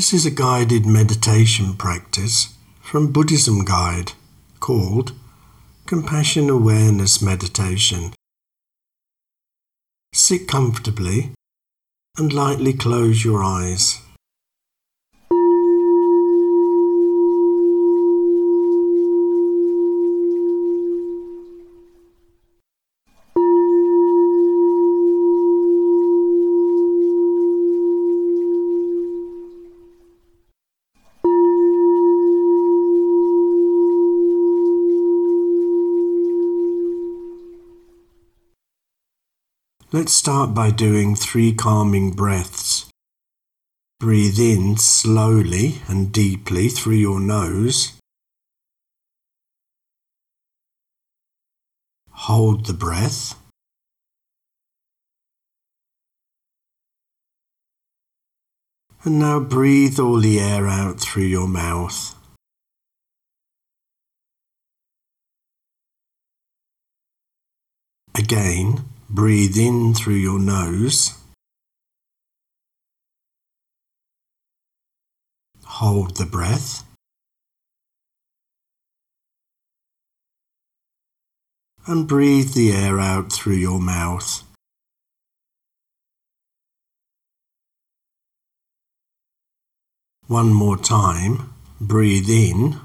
This is a guided meditation practice from Buddhism Guide called Compassion Awareness Meditation. Sit comfortably and lightly close your eyes. Let's start by doing three calming breaths. Breathe in slowly and deeply through your nose. Hold the breath. And now breathe all the air out through your mouth. Again, Breathe in through your nose. Hold the breath. And breathe the air out through your mouth. One more time. Breathe in.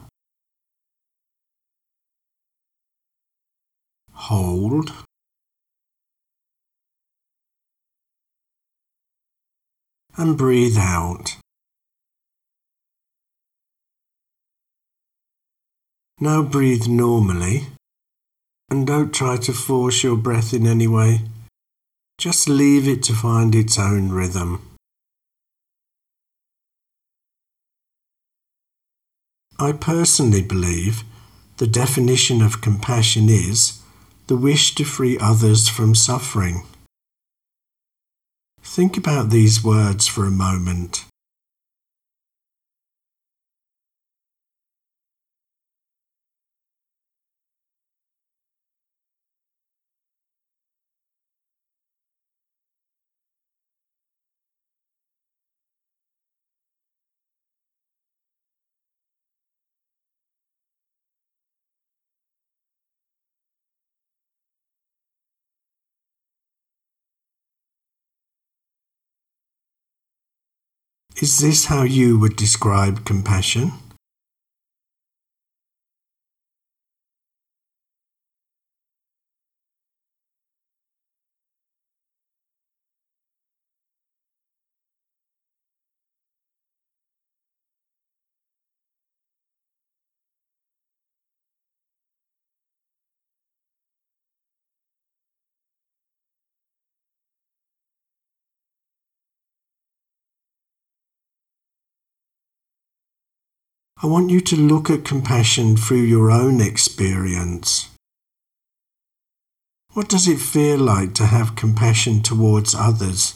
Hold. And breathe out. Now breathe normally and don't try to force your breath in any way. Just leave it to find its own rhythm. I personally believe the definition of compassion is the wish to free others from suffering. Think about these words for a moment. Is this how you would describe compassion? I want you to look at compassion through your own experience. What does it feel like to have compassion towards others?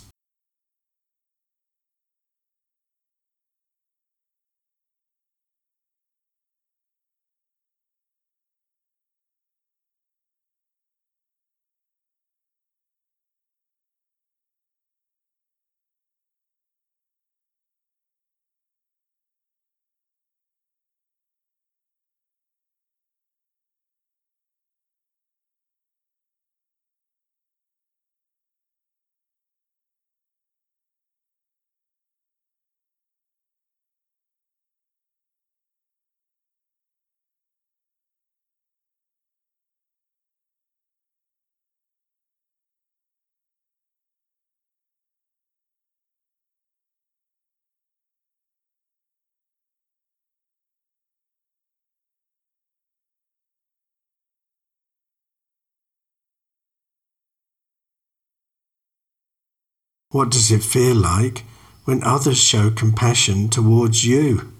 What does it feel like when others show compassion towards you?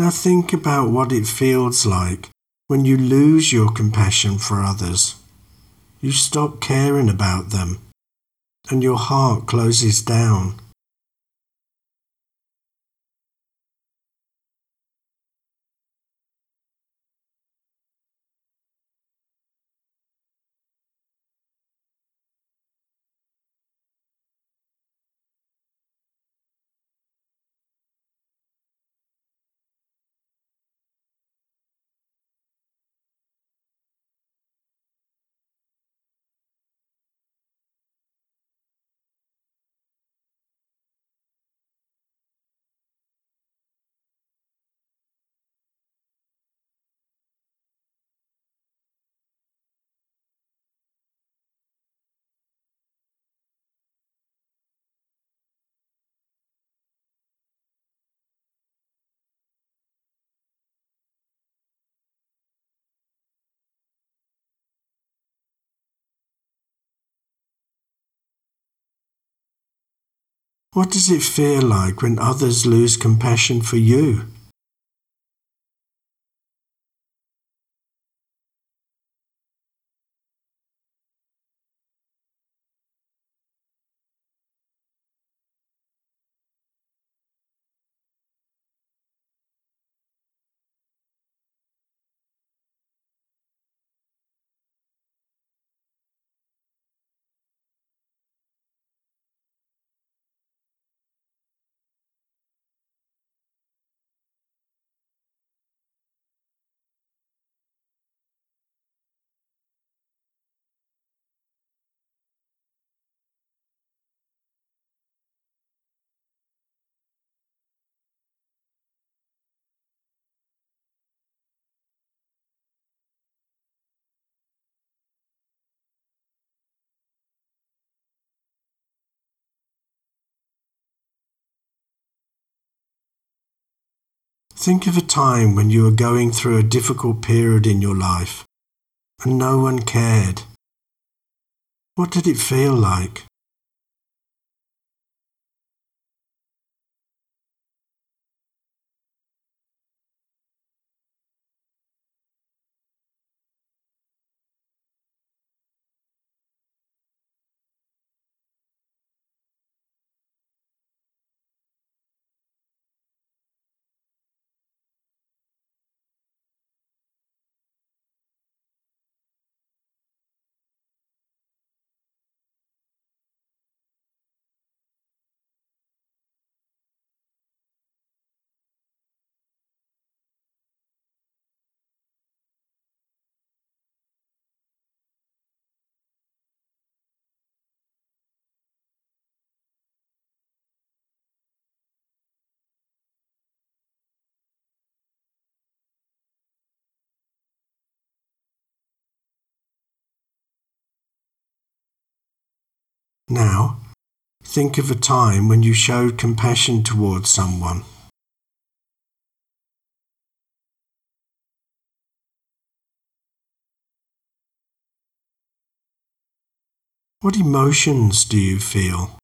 Now think about what it feels like when you lose your compassion for others. You stop caring about them and your heart closes down. What does it feel like when others lose compassion for you? Think of a time when you were going through a difficult period in your life and no one cared. What did it feel like? Now, think of a time when you showed compassion towards someone. What emotions do you feel?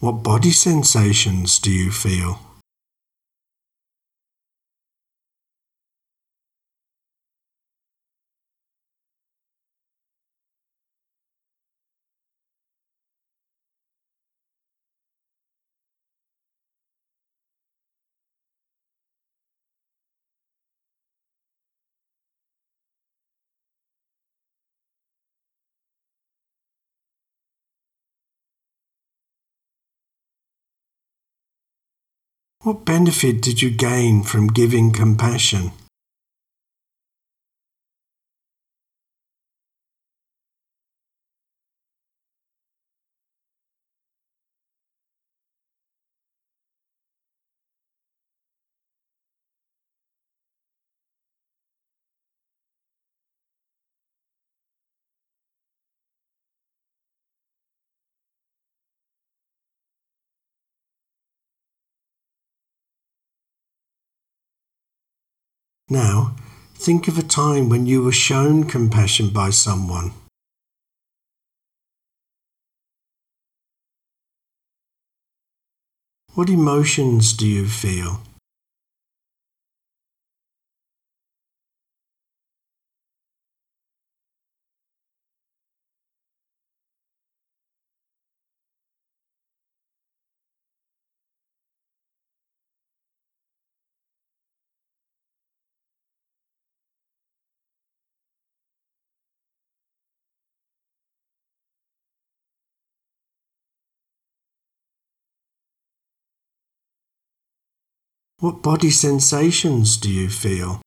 What body sensations do you feel? What benefit did you gain from giving compassion? Now, think of a time when you were shown compassion by someone. What emotions do you feel? What body sensations do you feel?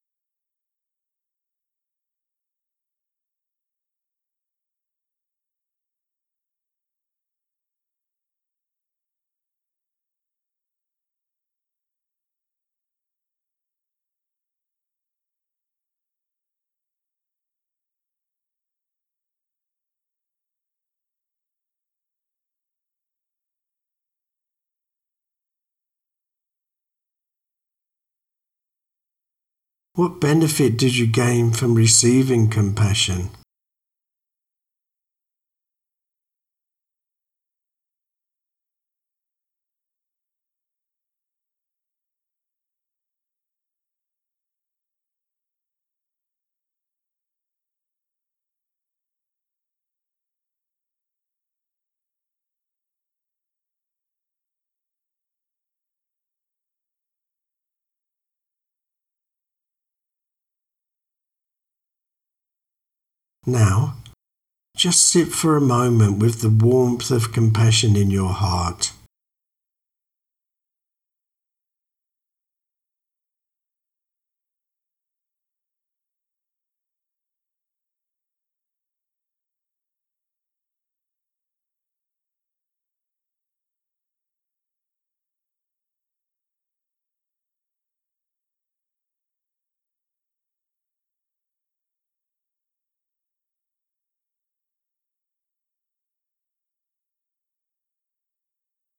What benefit did you gain from receiving compassion? Now, just sit for a moment with the warmth of compassion in your heart.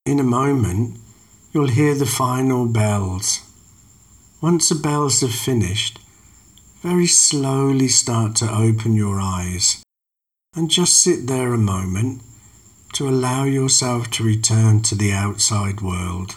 In a moment, you'll hear the final bells. Once the bells have finished, very slowly start to open your eyes and just sit there a moment to allow yourself to return to the outside world.